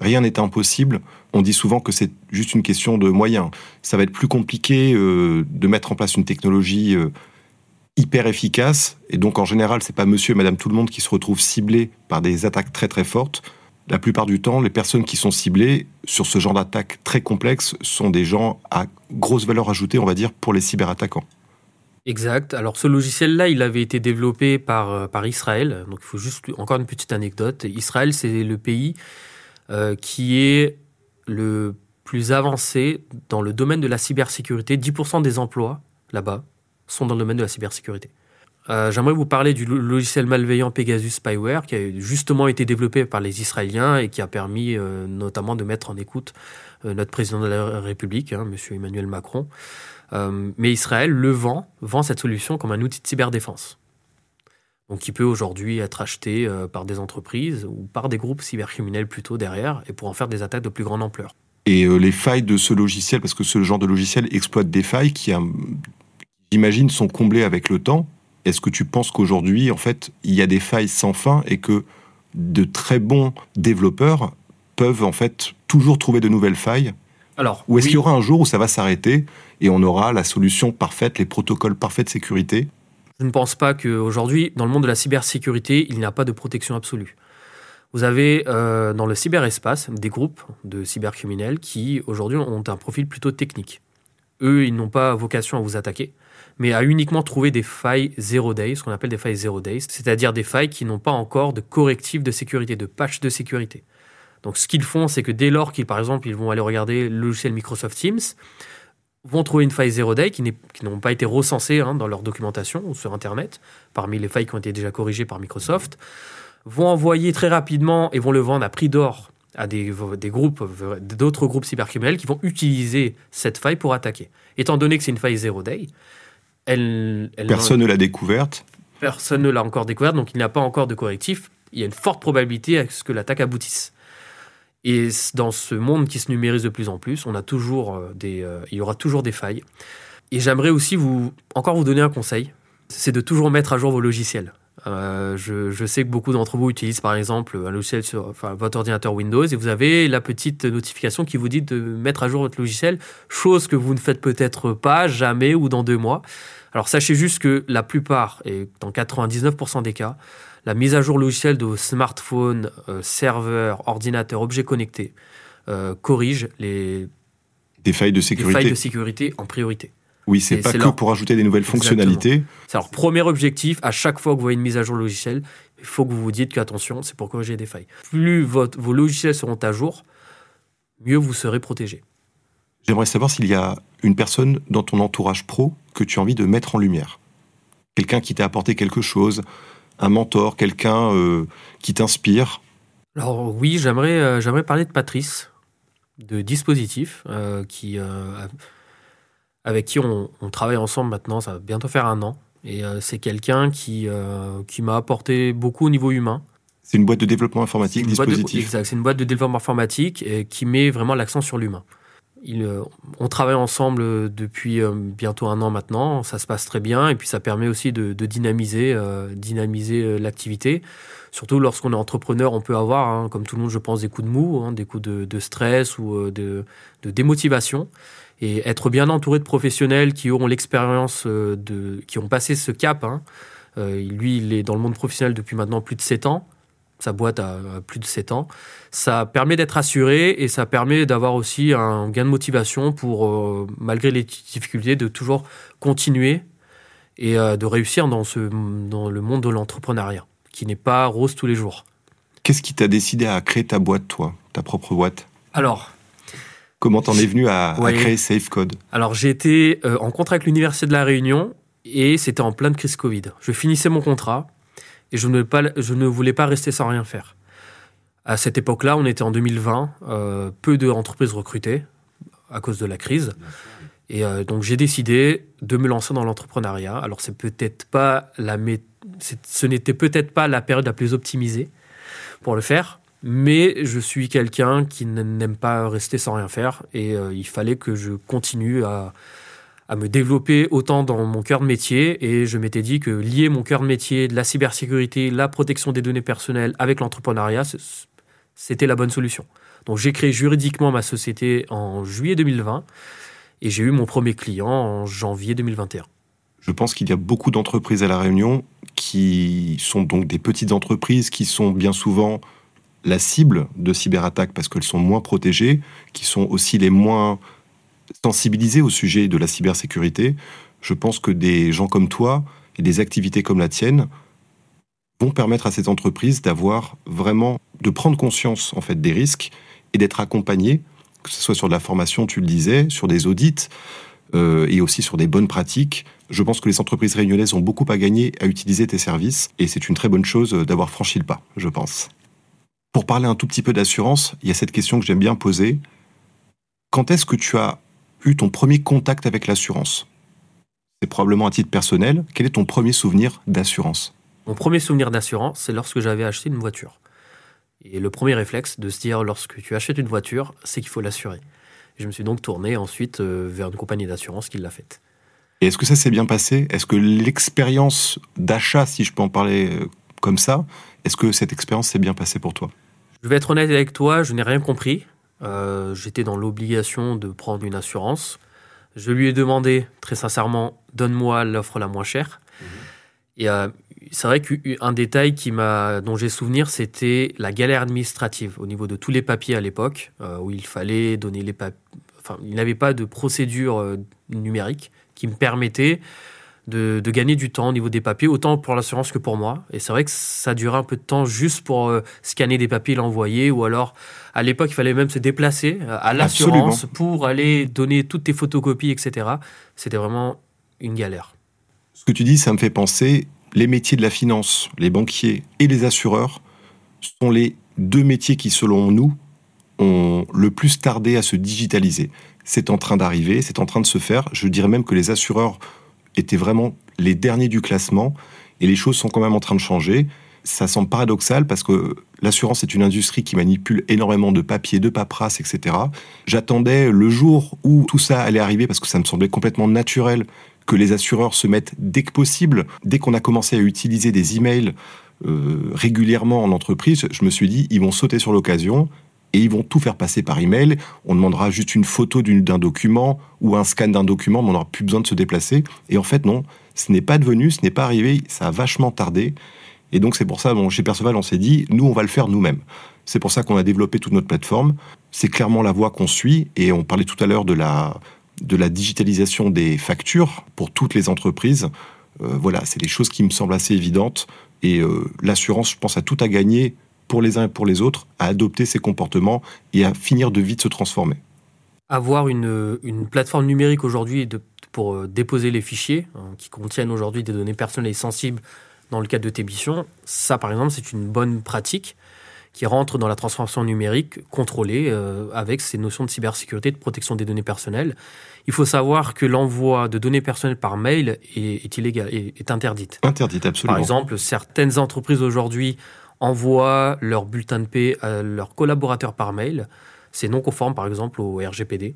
rien n'est impossible. On dit souvent que c'est juste une question de moyens. Ça va être plus compliqué euh, de mettre en place une technologie euh, hyper efficace. Et donc, en général, c'est pas monsieur et madame tout le monde qui se retrouvent ciblés par des attaques très très fortes la plupart du temps, les personnes qui sont ciblées sur ce genre d'attaque très complexe sont des gens à grosse valeur ajoutée, on va dire, pour les cyberattaquants. Exact. Alors ce logiciel-là, il avait été développé par, euh, par Israël. Donc il faut juste encore une petite anecdote. Israël, c'est le pays qui est le plus avancé dans le domaine de la cybersécurité. 10% des emplois là-bas sont dans le domaine de la cybersécurité. Euh, j'aimerais vous parler du logiciel malveillant Pegasus Spyware qui a justement été développé par les Israéliens et qui a permis notamment de mettre en écoute notre président de la République, hein, M. Emmanuel Macron. Euh, mais Israël le vend, vend cette solution comme un outil de cyberdéfense. Donc qui peut aujourd'hui être acheté euh, par des entreprises ou par des groupes cybercriminels plutôt derrière et pour en faire des attaques de plus grande ampleur. Et euh, les failles de ce logiciel, parce que ce genre de logiciel exploite des failles qui, j'imagine, sont comblées avec le temps. Est-ce que tu penses qu'aujourd'hui, en fait, il y a des failles sans fin et que de très bons développeurs peuvent en fait toujours trouver de nouvelles failles? Alors, Ou est-ce qu'il y aura un jour où ça va s'arrêter et on aura la solution parfaite, les protocoles parfaits de sécurité? Je ne pense pas qu'aujourd'hui, dans le monde de la cybersécurité, il n'y a pas de protection absolue. Vous avez euh, dans le cyberespace des groupes de cybercriminels qui aujourd'hui ont un profil plutôt technique. Eux, ils n'ont pas vocation à vous attaquer, mais à uniquement trouver des failles zero day, ce qu'on appelle des failles zero days, c'est-à-dire des failles qui n'ont pas encore de correctif de sécurité, de patch de sécurité. Donc ce qu'ils font, c'est que dès lors qu'ils, par exemple, ils vont aller regarder le logiciel Microsoft Teams, vont trouver une faille zero day qui n'ont pas été recensées hein, dans leur documentation ou sur Internet, parmi les failles qui ont été déjà corrigées par Microsoft, vont envoyer très rapidement et vont le vendre à prix d'or à des, des groupes, d'autres groupes cybercriminels qui vont utiliser cette faille pour attaquer. Étant donné que c'est une faille zero day, elle, personne ne l'a découverte. Personne ne l'a encore découverte, donc il n'y a pas encore de correctif. Il y a une forte probabilité à ce que l'attaque aboutisse. Et dans ce monde qui se numérise de plus en plus, on a toujours euh, des, euh, il y aura toujours des failles. Et j'aimerais aussi vous, encore vous donner un conseil, c'est de toujours mettre à jour vos logiciels. Euh, je, je, sais que beaucoup d'entre vous utilisent par exemple un logiciel sur enfin, votre ordinateur Windows et vous avez la petite notification qui vous dit de mettre à jour votre logiciel, chose que vous ne faites peut-être pas jamais ou dans deux mois. Alors sachez juste que la plupart, et dans 99% des cas, la mise à jour logicielle de smartphones, euh, serveurs, ordinateurs, objets connectés euh, corrige les des failles de sécurité. failles de sécurité en priorité. Oui, c'est pas que pour ajouter des nouvelles fonctionnalités. C'est leur premier objectif. À chaque fois que vous voyez une mise à jour logicielle, il faut que vous vous dites qu'attention, c'est pour corriger des failles. Plus votre, vos logiciels seront à jour, mieux vous serez protégé. J'aimerais savoir s'il y a une personne dans ton entourage pro que tu as envie de mettre en lumière. Quelqu'un qui t'a apporté quelque chose, un mentor, quelqu'un euh, qui t'inspire? Alors oui, j'aimerais euh, j'aimerais parler de Patrice, de Dispositif, euh, qui, avec qui on, travaille ensemble maintenant, ça va bientôt faire un an. Et c'est quelqu'un qui, qui m'a apporté beaucoup au niveau humain. C'est une boîte de développement informatique, Dispositif? exact, c'est une boîte de développement informatique et qui met vraiment l'accent sur l'humain. Euh, on travaille ensemble euh, depuis euh, bientôt un an maintenant, ça se passe très bien et puis ça permet aussi de, dynamiser, dynamiser l'activité. Surtout lorsqu'on est entrepreneur, on peut avoir, hein, comme tout le monde, je pense, des coups de mou, hein, des coups de, stress ou de, démotivation. Et être bien entouré de professionnels qui auront l'expérience, qui ont passé ce cap. Hein. lui, il est dans le monde professionnel depuis maintenant plus de 7 ans sa boîte a plus de 7 ans. Ça permet d'être assuré et ça permet d'avoir aussi un gain de motivation pour, euh, malgré les difficultés, de toujours continuer et euh, de réussir dans, ce, dans le monde de l'entrepreneuriat, qui n'est pas rose tous les jours. Qu'est-ce qui t'a décidé à créer ta boîte, toi, ta propre boîte? Alors. Comment t'en es venu à, créer SafeCode? Alors, j'ai été euh, en contrat avec l'Université de La Réunion et c'était en pleine crise Covid. Je finissais mon contrat et je ne, pas, je ne voulais pas rester sans rien faire. À cette époque-là, on était en 2020, euh, peu d'entreprises recrutaient à cause de la crise. Et euh, donc j'ai décidé de me lancer dans l'entrepreneuriat. Alors c'est peut-être pas la ce n'était peut-être pas la période la plus optimisée pour le faire, mais je suis quelqu'un qui n'aime pas rester sans rien faire et euh, il fallait que je continue à, à me développer autant dans mon cœur de métier et je m'étais dit que lier mon cœur de métier de la cybersécurité, la protection des données personnelles avec l'entrepreneuriat, c'était la bonne solution. Donc j'ai créé juridiquement ma société en juillet 2020 et j'ai eu mon premier client en janvier 2021. Je pense qu'il y a beaucoup d'entreprises à La Réunion qui sont donc des petites entreprises qui sont bien souvent la cible de cyberattaques parce qu'elles sont moins protégées, qui sont aussi les moins sensibilisés au sujet de la cybersécurité. je pense que des gens comme toi et des activités comme la tienne vont permettre à ces entreprises d'avoir vraiment, de prendre conscience en fait des risques et d'être accompagnées, que ce soit sur de la formation, tu le disais, sur des audits euh, et aussi sur des bonnes pratiques. Je pense que les entreprises réunionnaises ont beaucoup à gagner à utiliser tes services et c'est une très bonne chose d'avoir franchi le pas, je pense. Pour parler un tout petit peu d'assurance, il y a cette question que j'aime bien poser. Quand est-ce que tu as eu ton premier contact avec l'assurance? C'est probablement à titre personnel. Quel est ton premier souvenir d'assurance? Mon premier souvenir d'assurance, c'est lorsque j'avais acheté une voiture. Et le premier réflexe de se dire lorsque tu achètes une voiture, c'est qu'il faut l'assurer. Je me suis donc tourné ensuite euh, vers une compagnie d'assurance qui l'a faite. Et est-ce que ça s'est bien passé? Est-ce que l'expérience d'achat, si je peux en parler euh, comme ça, est-ce que cette expérience s'est bien passée pour toi? Je vais être honnête avec toi, je n'ai rien compris. Euh, j'étais dans l'obligation de prendre une assurance. Je lui ai demandé très sincèrement, donne-moi l'offre la moins chère. Mhm. Et euh, c'est vrai qu'un détail qui m'a, dont j'ai souvenir, c'était la galère administrative au niveau de tous les papiers à l'époque, euh, où il fallait donner les papiers. Enfin, il n'avait pas de procédure numérique qui me permettait de, gagner du temps au niveau des papiers, autant pour l'assurance que pour moi. Et c'est vrai que ça durait un peu de temps juste pour scanner des papiers, l'envoyer, ou alors à l'époque, il fallait même se déplacer euh, à l'assurance pour aller donner toutes tes photocopies, etc. C'était vraiment une galère. Ce que tu dis, ça me fait penser, les métiers de la finance, les banquiers et les assureurs sont les deux métiers qui, selon nous, ont le plus tardé à se digitaliser. C'est en train d'arriver, c'est en train de se faire. Je dirais même que les assureurs étaient vraiment les derniers du classement et les choses sont quand même en train de changer. Ça semble paradoxal parce que l'assurance est une industrie qui manipule énormément de papiers, de paperasse, etc. J'attendais le jour où tout ça allait arriver parce que ça me semblait complètement naturel que les assureurs se mettent dès que possible. Dès qu'on a commencé à utiliser des emails euh, régulièrement en entreprise, je me suis dit, ils vont sauter sur l'occasion et ils vont tout faire passer par email. On demandera juste une photo d'un document ou un scan d'un document, mais on n'aura plus besoin de se déplacer. Et en fait, non, ce n'est pas devenu, ce n'est pas arrivé, ça a vachement tardé. Et donc c'est pour ça, chez Perceval, on s'est dit, nous, on va le faire nous-mêmes. C'est pour ça qu'on a développé toute notre plateforme. C'est clairement la voie qu'on suit. Et on parlait tout à l'heure de la, de la digitalisation des factures pour toutes les entreprises. Euh, voilà, c'est des choses qui me semblent assez évidentes. Et euh, l'assurance, je pense, a tout à gagner pour les uns et pour les autres à adopter ces comportements et à finir de vite se transformer. Avoir une, une plateforme numérique aujourd'hui pour euh, déposer les fichiers hein, qui contiennent aujourd'hui des données personnelles sensibles dans le cadre de tes missions, ça par exemple c'est une bonne pratique qui rentre dans la transformation numérique contrôlée euh, avec ces notions de cybersécurité, de protection des données personnelles. Il faut savoir que l'envoi de données personnelles par mail est, est illégal, est, est interdite. Interdite, absolument. Par exemple, certaines entreprises aujourd'hui envoient leur bulletin de paix à leurs collaborateurs par mail. C'est non conforme, par exemple, au RGPD,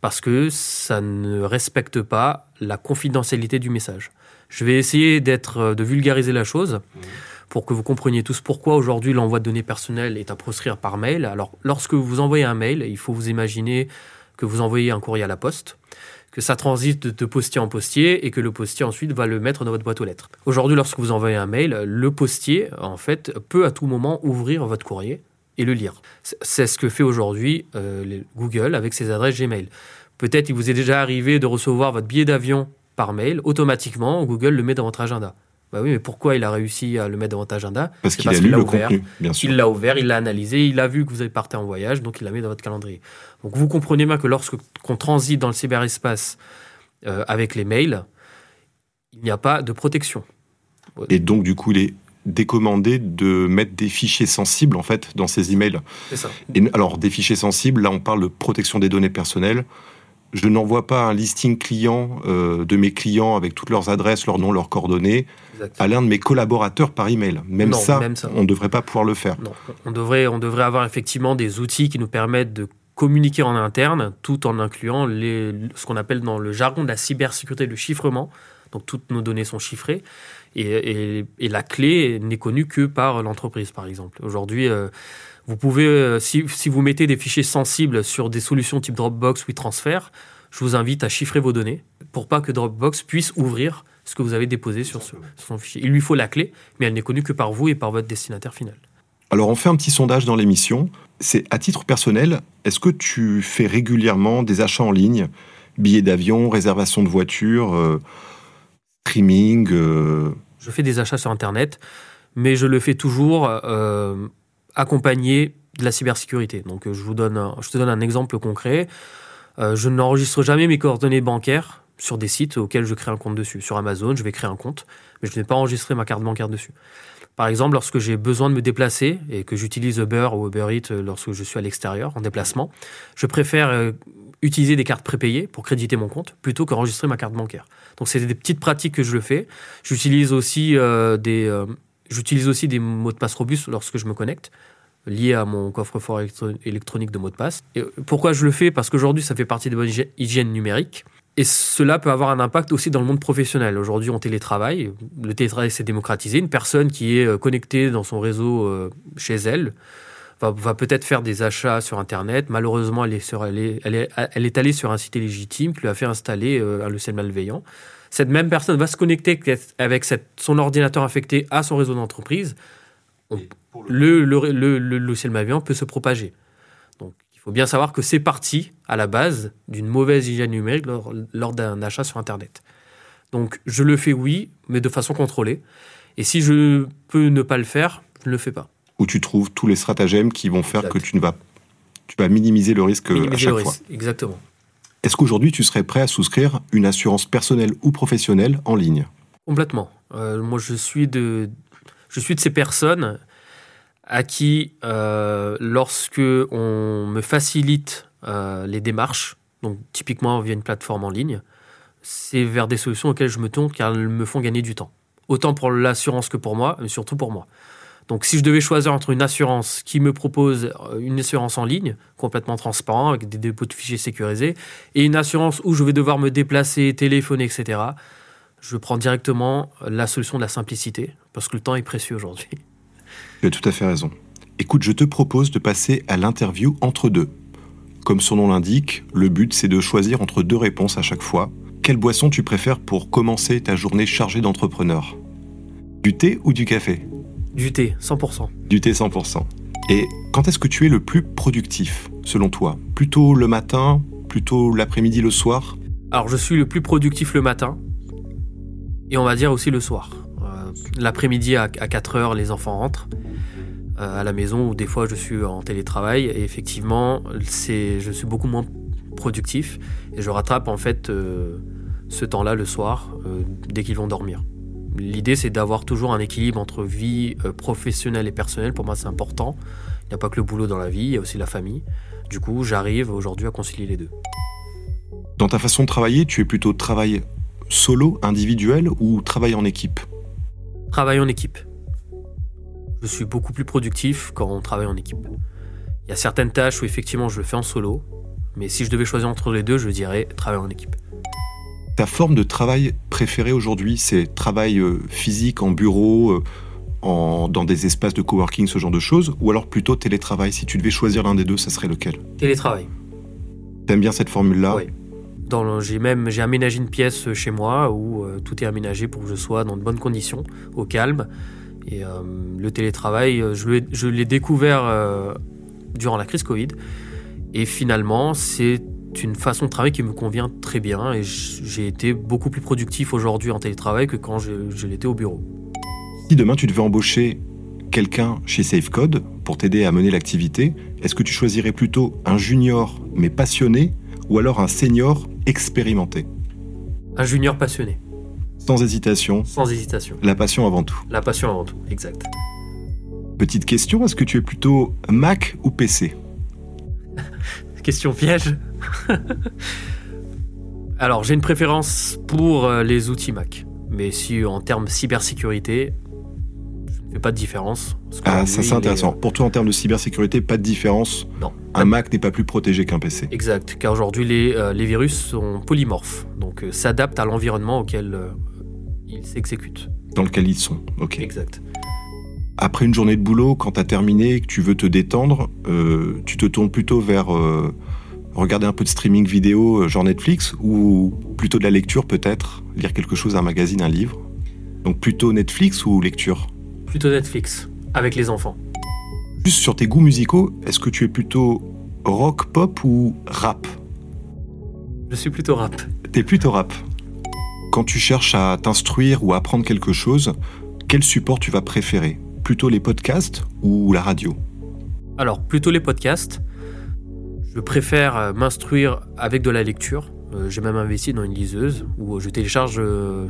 parce que ça ne respecte pas la confidentialité du message. Je vais essayer d'être, de vulgariser la chose mmh. pour que vous compreniez tous pourquoi aujourd'hui l'envoi de données personnelles est à proscrire par mail. Alors, lorsque vous envoyez un mail, il faut vous imaginer que vous envoyez un courrier à la poste que ça transite de postier en postier et que le postier ensuite va le mettre dans votre boîte aux lettres. Aujourd'hui, lorsque vous envoyez un mail, le postier, en fait, peut à tout moment ouvrir votre courrier et le lire. C'est ce que fait aujourd'hui euh, Google avec ses adresses Gmail. Peut-être il vous est déjà arrivé de recevoir votre billet d'avion par mail, automatiquement, Google le met dans votre agenda. Bah oui, mais pourquoi il a réussi à le mettre dans votre agenda? Parce qu'il a lu le ouvert. contenu, bien sûr. Il l'a ouvert, il l'a analysé, il a vu que vous avez parté en voyage, donc il l'a mis dans votre calendrier. Donc vous comprenez bien que lorsqu'on transite dans le cyberespace euh, avec les mails, il n'y a pas de protection. Et donc du coup, il est décommandé de mettre des fichiers sensibles en fait dans ces emails. C'est ça. Et, alors des fichiers sensibles, là on parle de protection des données personnelles je n'envoie pas un listing client euh, de mes clients avec toutes leurs adresses, leurs noms, leurs coordonnées à l'un de mes collaborateurs par email. Même, ça, on ne devrait pas pouvoir le faire. Non. On, devrait, on devrait avoir effectivement des outils qui nous permettent de communiquer en interne tout en incluant les, ce qu'on appelle dans le jargon de la cybersécurité le chiffrement. Donc toutes nos données sont chiffrées et, la clé n'est connue que par l'entreprise, par exemple. Aujourd'hui, euh, vous pouvez, euh, si, vous mettez des fichiers sensibles sur des solutions type Dropbox ou WeTransfer, je vous invite à chiffrer vos données pour pas que Dropbox puisse ouvrir ce que vous avez déposé sur, son fichier. Il lui faut la clé, mais elle n'est connue que par vous et par votre destinataire final. Alors on fait un petit sondage dans l'émission. C'est à titre personnel, est-ce que tu fais régulièrement des achats en ligne Billets d'avion, réservation de voiture, euh, streaming. euh, Je fais des achats sur Internet, mais je le fais toujours euh, accompagné de la cybersécurité. Donc, euh, je vous donne, un- je te donne un exemple concret. Euh, je n'enregistre jamais mes coordonnées bancaires sur des sites auxquels je crée un compte dessus. Sur Amazon, je vais créer un compte, mais je ne vais pas enregistrer ma carte bancaire dessus. Par exemple, lorsque j'ai besoin de me déplacer et que j'utilise Uber ou Uber Eats euh, lorsque je suis à l'extérieur en déplacement, je préfère utiliser des cartes prépayées pour créditer mon compte plutôt qu'enregistrer ma carte bancaire. Donc c'est des petites pratiques que je le fais. J'utilise aussi des j'utilise aussi des mots de passe robustes lorsque je me connecte liés à mon coffre-fort électro- électronique de mots de passe. Et pourquoi je le fais? Parce qu'aujourd'hui, ça fait partie de bonne hygi- hygiène numérique. Et cela peut avoir un impact aussi dans le monde professionnel. Aujourd'hui, on télétravaille. Le télétravail s'est démocratisé. Une personne qui est euh, connectée dans son réseau euh, chez elle va, peut-être faire des achats sur Internet. Malheureusement, elle, est, elle est allée sur un site illégitime qui lui a fait installer euh, un logiciel malveillant. Cette même personne va se connecter avec cette- son ordinateur affecté à son réseau d'entreprise. Le, le, le, le logiciel malveillant peut se propager. Donc, il faut bien savoir que c'est parti à la base d'une mauvaise hygiène numérique lors, lors d'un achat sur Internet. Donc, je le fais, oui, mais de façon contrôlée. Et si je peux ne pas le faire, je ne le fais pas. où tu trouves tous les stratagèmes qui vont faire Exact. que tu ne vas, tu vas minimiser le risque euh, à Minimiser chaque le fois. risque. Exactement. Est-ce qu'aujourd'hui tu serais prêt à souscrire une assurance personnelle ou professionnelle en ligne? Complètement. Euh, moi, je suis de, ces personnes à qui, euh, lorsque on me facilite euh, les démarches, donc typiquement via une plateforme en ligne, c'est vers des solutions auxquelles je me tourne car elles me font gagner du temps. Autant pour l'assurance que pour moi, mais surtout pour moi. Donc si je devais choisir entre une assurance qui me propose euh, une assurance en ligne, complètement transparent, avec des dépôts de fichiers sécurisés, et une assurance où je vais devoir me déplacer, téléphoner, etc., je prends directement la solution de la simplicité, parce que le temps est précieux aujourd'hui. Tu as tout à fait raison. Écoute, je te propose de passer à l'interview entre deux. Comme son nom l'indique, le but c'est de choisir entre deux réponses à chaque fois. Quelle boisson tu préfères pour commencer ta journée chargée d'entrepreneur Du thé ou du café? Du thé, 100%. Du thé 100%. Et quand est-ce que tu es le plus productif, selon toi? Plutôt le matin Plutôt l'après-midi, le soir? Alors je suis le plus productif le matin, et on va dire aussi le soir. Euh, L'après-midi à, 4 heures, les enfants rentrent euh, à la maison, ou des fois je suis en télétravail, et effectivement, c'est, je suis beaucoup moins productif, et je rattrape en fait euh, ce temps-là le soir, euh, dès qu'ils vont dormir. L'idée, c'est d'avoir toujours un équilibre entre vie euh, professionnelle et personnelle. Pour moi, c'est important. Il n'y a pas que le boulot dans la vie, il y a aussi la famille. Du coup, j'arrive aujourd'hui à concilier les deux. Dans ta façon de travailler, tu es plutôt travail solo, individuel ou travail en équipe? Travail en équipe. Je suis beaucoup plus productif quand on travaille en équipe. Il y a certaines tâches où effectivement je le fais en solo, mais si je devais choisir entre les deux, je dirais travail en équipe. Ta forme de travail préférée aujourd'hui, c'est travail euh, physique en bureau, euh, en- dans des espaces de coworking, ce genre de choses, ou alors plutôt télétravail? Si tu devais choisir l'un des deux, ça serait lequel? Télétravail. T'aimes bien cette formule-là? Oui. Dans le- j'ai même j'ai aménagé une pièce chez moi où euh, tout est aménagé pour que je sois dans de bonnes conditions, au calme. Et euh, le télétravail, je l'ai, je l'ai découvert euh, durant la crise Covid. Et finalement, c'est une façon de travailler qui me convient très bien. Et j'ai été beaucoup plus productif aujourd'hui en télétravail que quand je, je l'étais au bureau. Si demain tu devais embaucher quelqu'un chez Safecode pour t'aider à mener l'activité, est-ce que tu choisirais plutôt un junior mais passionné ou alors un senior expérimenté? Un junior passionné, Sans hésitation, sans hésitation. la passion avant tout. La passion avant tout, exact. Petite question, est-ce que tu es plutôt Mac ou PC Question piège. Alors, j'ai une préférence pour euh, les outils Mac. Mais si en termes cybersécurité, je ne fais pas de différence. Ah, ça c'est est, intéressant. Pour toi, en termes de cybersécurité, pas de différence. Non. Un Mac n'est pas plus protégé qu'un PC. euh, Exact, car aujourd'hui, les, euh, les virus sont polymorphes. Donc, euh, s'adaptent à l'environnement auquel euh, ils s'exécutent. Dans lequel ils sont. Ok. Exact. Après une journée de boulot, quand tu as terminé et que tu veux te détendre, euh, tu te tournes plutôt vers euh, regarder un peu de streaming vidéo, euh, genre Netflix, ou plutôt de la lecture peut-être, lire quelque chose, un magazine, un livre? Donc plutôt Netflix ou lecture? Plutôt Netflix, avec les enfants. Juste sur tes goûts musicaux, est-ce que tu es plutôt rock, pop ou rap? Je suis plutôt rap. T'es plutôt rap. Quand tu cherches à t'instruire ou à apprendre quelque chose, quel support tu vas préférer? Plutôt les podcasts ou la radio Alors, plutôt les podcasts. Je préfère euh, m'instruire avec de la lecture. Euh, j'ai même investi dans une liseuse où je télécharge euh,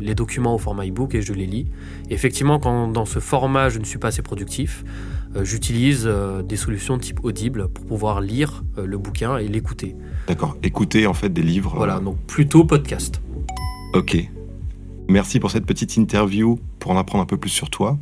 les documents au format e-book et je les lis. effectivement, quand dans ce format je ne suis pas assez productif, j'utilise des solutions type Audible pour pouvoir lire le bouquin et l'écouter. D'accord, écouter en fait des livres. Voilà, donc plutôt podcast. Ok. Merci pour cette petite interview pour en apprendre un peu plus sur toi.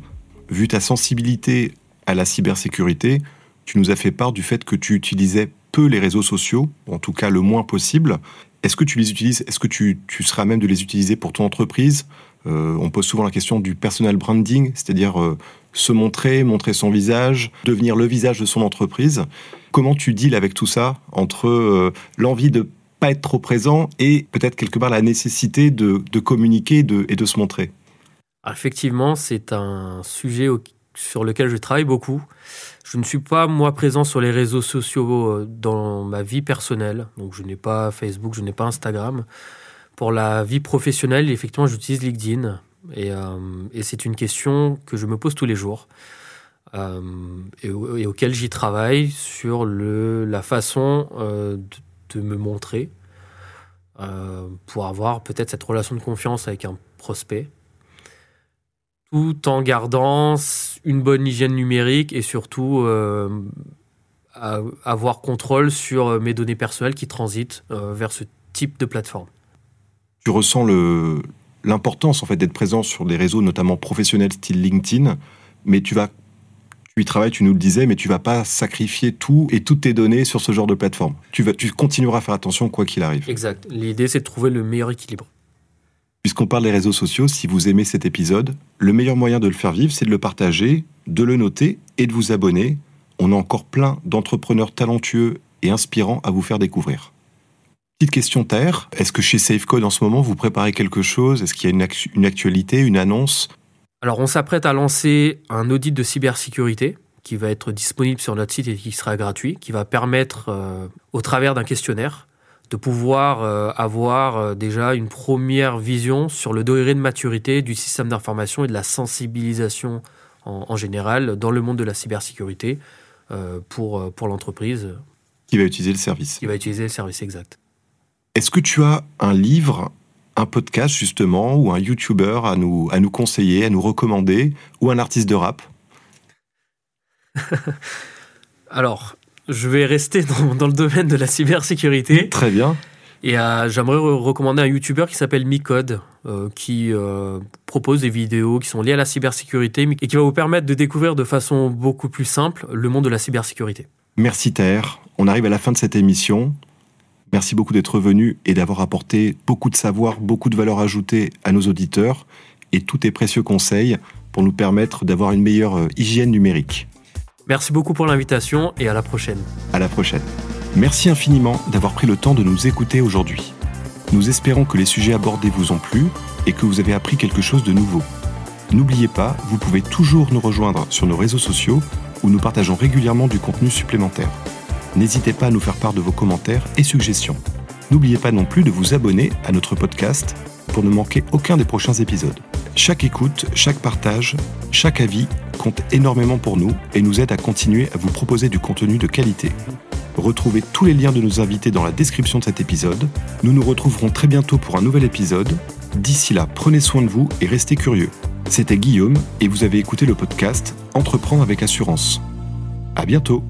Vu ta sensibilité à la cybersécurité, tu nous as fait part du fait que tu utilisais peu les réseaux sociaux, en tout cas le moins possible. Est-ce que tu les utilises Est-ce que tu, seras même de les utiliser pour ton entreprise? Euh, On pose souvent la question du personal branding, c'est-à-dire euh, se montrer, montrer son visage, devenir le visage de son entreprise. Comment tu deals avec tout ça entre euh, l'envie de pas être trop présent et peut-être quelque part la nécessité de, communiquer et de se montrer Effectivement, c'est un sujet sur lequel je travaille beaucoup. Je ne suis pas, moi, présent sur les réseaux sociaux euh, dans ma vie personnelle. Donc, je n'ai pas Facebook, je n'ai pas Instagram. Pour la vie professionnelle, effectivement, j'utilise LinkedIn. Et, euh, c'est une question que je me pose tous les jours. Euh, et, auquel j'y travaille sur le, la façon de, me montrer pour avoir peut-être cette relation de confiance avec un prospect tout en gardant une bonne hygiène numérique et surtout euh, avoir contrôle sur euh, mes données personnelles qui transitent euh, vers ce type de plateforme. Tu ressens l'importance en fait d'être présent sur des réseaux notamment professionnels style LinkedIn, mais tu vas tu y travailles, tu nous le disais, mais tu vas pas sacrifier tout et toutes tes données sur ce genre de plateforme. Tu, vas, tu continueras à faire attention quoi qu'il arrive. Exact. L'idée, c'est de trouver le meilleur équilibre. Puisqu'on parle des réseaux sociaux, si vous aimez cet épisode, le meilleur moyen de le faire vivre, c'est de le partager, de le noter et de vous abonner. On a encore plein d'entrepreneurs talentueux et inspirants à vous faire découvrir. Petite question terre, est-ce que chez Safecode en ce moment vous préparez quelque chose? Est-ce qu'il y a une, actualité, une annonce? Alors on s'apprête à lancer un audit de cybersécurité qui va être disponible sur notre site et qui sera gratuit, qui va permettre euh, au travers d'un questionnaire de pouvoir euh, avoir euh, déjà une première vision sur le degré de maturité du système d'information et de la sensibilisation en, général dans le monde de la cybersécurité pour, pour l'entreprise. Qui va utiliser le service. Qui va utiliser le service, exact. Est-ce que tu as un livre, un podcast justement, ou un YouTuber à nous, à nous conseiller, à nous recommander, ou un artiste de rap Alors, je vais rester dans, le domaine de la cybersécurité. Très bien. Et euh, j'aimerais recommander un YouTuber qui s'appelle Micode, euh, qui euh, propose des vidéos qui sont liées à la cybersécurité et qui va vous permettre de découvrir de façon beaucoup plus simple le monde de la cybersécurité. Merci Terre. On arrive à la fin de cette émission. Merci beaucoup d'être venu et d'avoir apporté beaucoup de savoir, beaucoup de valeur ajoutée à nos auditeurs et tous tes précieux conseils pour nous permettre d'avoir une meilleure hygiène numérique. Merci beaucoup pour l'invitation et à la prochaine. À la prochaine. Merci infiniment d'avoir pris le temps de nous écouter aujourd'hui. Nous espérons que les sujets abordés vous ont plu et que vous avez appris quelque chose de nouveau. N'oubliez pas, vous pouvez toujours nous rejoindre sur nos réseaux sociaux où nous partageons régulièrement du contenu supplémentaire. N'hésitez pas à nous faire part de vos commentaires et suggestions. N'oubliez pas non plus de vous abonner à notre podcast pour ne manquer aucun des prochains épisodes. Chaque écoute, chaque partage, chaque avis compte énormément pour nous et nous aide à continuer à vous proposer du contenu de qualité. Retrouvez tous les liens de nos invités dans la description de cet épisode. Nous nous retrouverons très bientôt pour un nouvel épisode. D'ici là, prenez soin de vous et restez curieux. C'était Guillaume et vous avez écouté le podcast Entreprendre avec assurance. À bientôt!